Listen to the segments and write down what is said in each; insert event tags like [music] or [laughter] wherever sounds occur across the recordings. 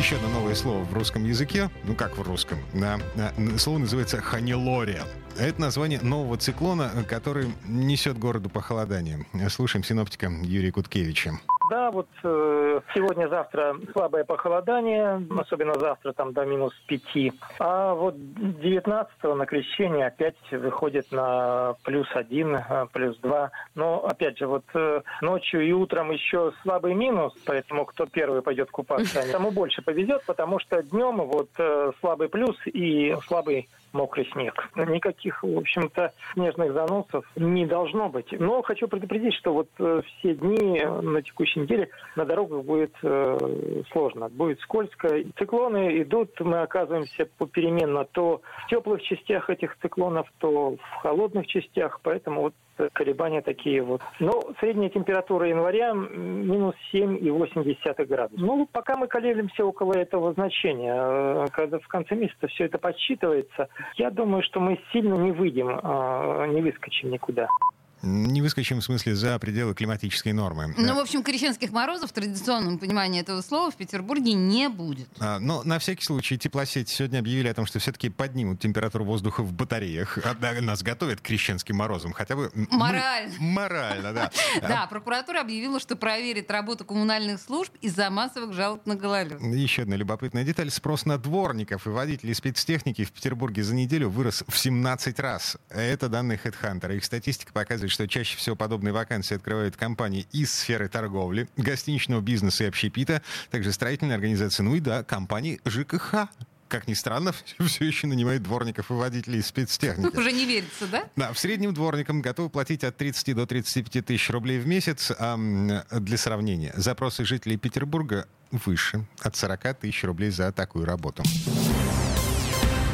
Еще одно новое слово в русском языке. Ну как в русском? На, на, слово называется ханилория. Это название нового циклона, который несет городу похолодание. Слушаем синоптика Юрия Куткевича. Да, вот э, сегодня-завтра слабое похолодание, особенно завтра там до минус пяти. А вот 19 на крещение опять выходит на плюс один, э, плюс два. Но опять же, вот э, ночью и утром еще слабый минус, поэтому кто первый пойдет купаться, [laughs] тому больше повезет, потому что днем вот э, слабый плюс и слабый мокрый снег. Никаких, в общем-то, снежных заносов не должно быть. Но хочу предупредить, что вот э, все дни на текущей неделе на дорогах будет э, сложно, будет скользко. Циклоны идут, мы оказываемся попеременно то в теплых частях этих циклонов, то в холодных частях, поэтому вот колебания такие вот. Но средняя температура января минус 7,8 градусов. Ну, пока мы колеблемся около этого значения. Э, когда в конце месяца все это подсчитывается, я думаю, что мы сильно не выйдем, э, не выскочим никуда. Не выскочим, в смысле, за пределы климатической нормы. Ну, в общем, крещенских морозов в традиционном понимании этого слова в Петербурге не будет. А, но на всякий случай теплосети сегодня объявили о том, что все-таки поднимут температуру воздуха в батареях. А, нас готовят к крещенским морозам. Хотя бы... Морально. Мы... Морально, [laughs] да. [laughs] Да, прокуратура объявила, что проверит работу коммунальных служб из-за массовых жалоб на гололед. Еще одна любопытная деталь. Спрос на дворников и водителей спецтехники в Петербурге за неделю вырос в 17 раз. Это данные HeadHunter. Их статистика показывает, что чаще всего подобные вакансии открывают компании из сферы торговли, гостиничного бизнеса и общепита, также строительные организации, ну и да, компании ЖКХ как ни странно, [laughs] все еще нанимают дворников и водителей спецтехники. [laughs] Уже не верится, да? Да, в среднем дворникам готовы платить от 30 до 35 тысяч рублей в месяц. А для сравнения, запросы жителей Петербурга выше, от 40 тысяч рублей за такую работу.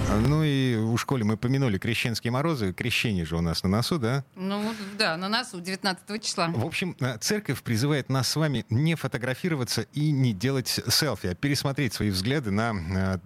Ну и у школе мы помянули крещенские морозы. Крещение же у нас на носу, да? Ну да, на носу 19 числа. В общем, э, церковь призывает нас с вами не фотографироваться и не делать селфи, а пересмотреть свои взгляды на э,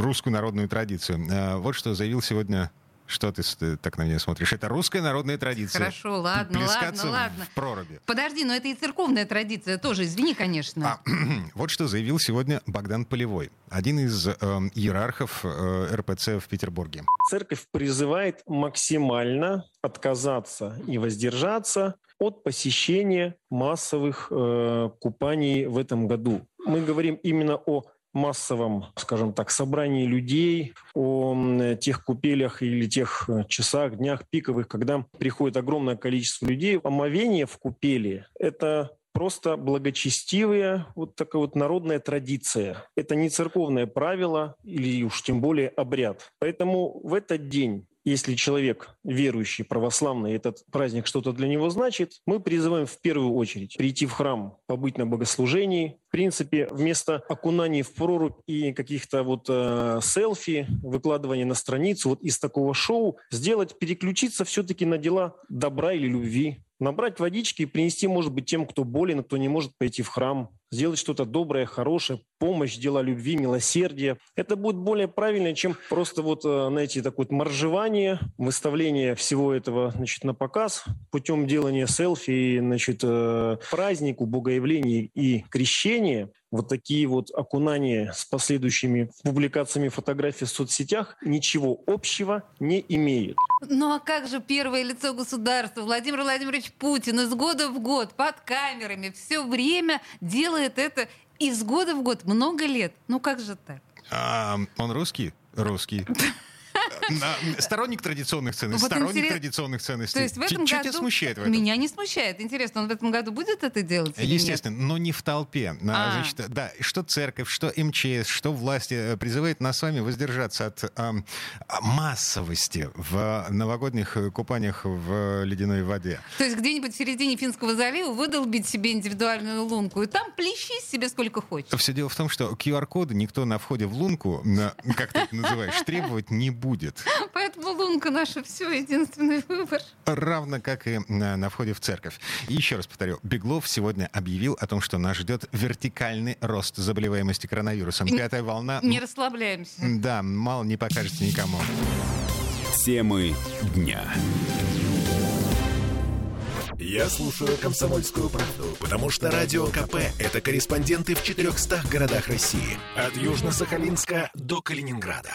русскую народную традицию. Э, вот что заявил сегодня что ты так на меня смотришь? Это русская народная традиция. Хорошо, ладно, ладно, ладно. в проруби. Подожди, но это и церковная традиция тоже, извини, конечно. А, [clears throat] вот что заявил сегодня Богдан Полевой, один из э, иерархов э, РПЦ в Петербурге. Церковь призывает максимально отказаться и воздержаться от посещения массовых э, купаний в этом году. Мы говорим именно о массовом, скажем так, собрании людей, о тех купелях или тех э, часах, днях пиковых, когда приходит огромное количество людей. Омовение в купели – это просто благочестивая вот такая вот народная традиция. Это не церковное правило или уж тем более обряд. Поэтому в этот день если человек верующий, православный, этот праздник что-то для него значит, мы призываем в первую очередь прийти в храм, побыть на богослужении. В принципе, вместо окунаний в прорубь и каких-то вот э, селфи, выкладывания на страницу, вот из такого шоу, сделать, переключиться все-таки на дела добра или любви, набрать водички и принести, может быть, тем, кто болен, кто не может пойти в храм, сделать что-то доброе, хорошее, помощь, дела любви, милосердия. Это будет более правильно, чем просто вот, э, знаете, такое вот моржевание, выставление всего этого, значит, на показ путем делания селфи, значит, э, празднику, богоявления и крещения вот такие вот окунания с последующими публикациями фотографий в соцсетях ничего общего не имеют. Ну а как же первое лицо государства Владимир Владимирович Путин из года в год под камерами все время делает это из года в год, много лет. Ну как же так? А, он русский? Русский. [laughs] [laughs] Сторонник традиционных ценностей. Вот сторонник интерес... традиционных ценностей. То есть в этом Что году... тебя смущает в этом? Меня не смущает. Интересно, он в этом году будет это делать? Естественно, но не в толпе. А. Значит, да, что церковь, что МЧС, что власти э, призывают нас с вами воздержаться от э, массовости в новогодних купаниях в ледяной воде. То есть где-нибудь в середине Финского залива выдолбить себе индивидуальную лунку и там плещись себе сколько хочешь. Все дело в том, что QR-коды никто на входе в лунку, как ты это называешь, требовать не будет. [laughs] Поэтому лунка наша все, единственный выбор. Равно как и на, на входе в церковь. И еще раз повторю, Беглов сегодня объявил о том, что нас ждет вертикальный рост заболеваемости коронавирусом. Пятая волна... Не расслабляемся. Да, мало не покажется никому. Темы дня. Я слушаю «Комсомольскую правду», потому что «Радио КП» — это корреспонденты в 400 городах России. От Южно-Сахалинска до Калининграда.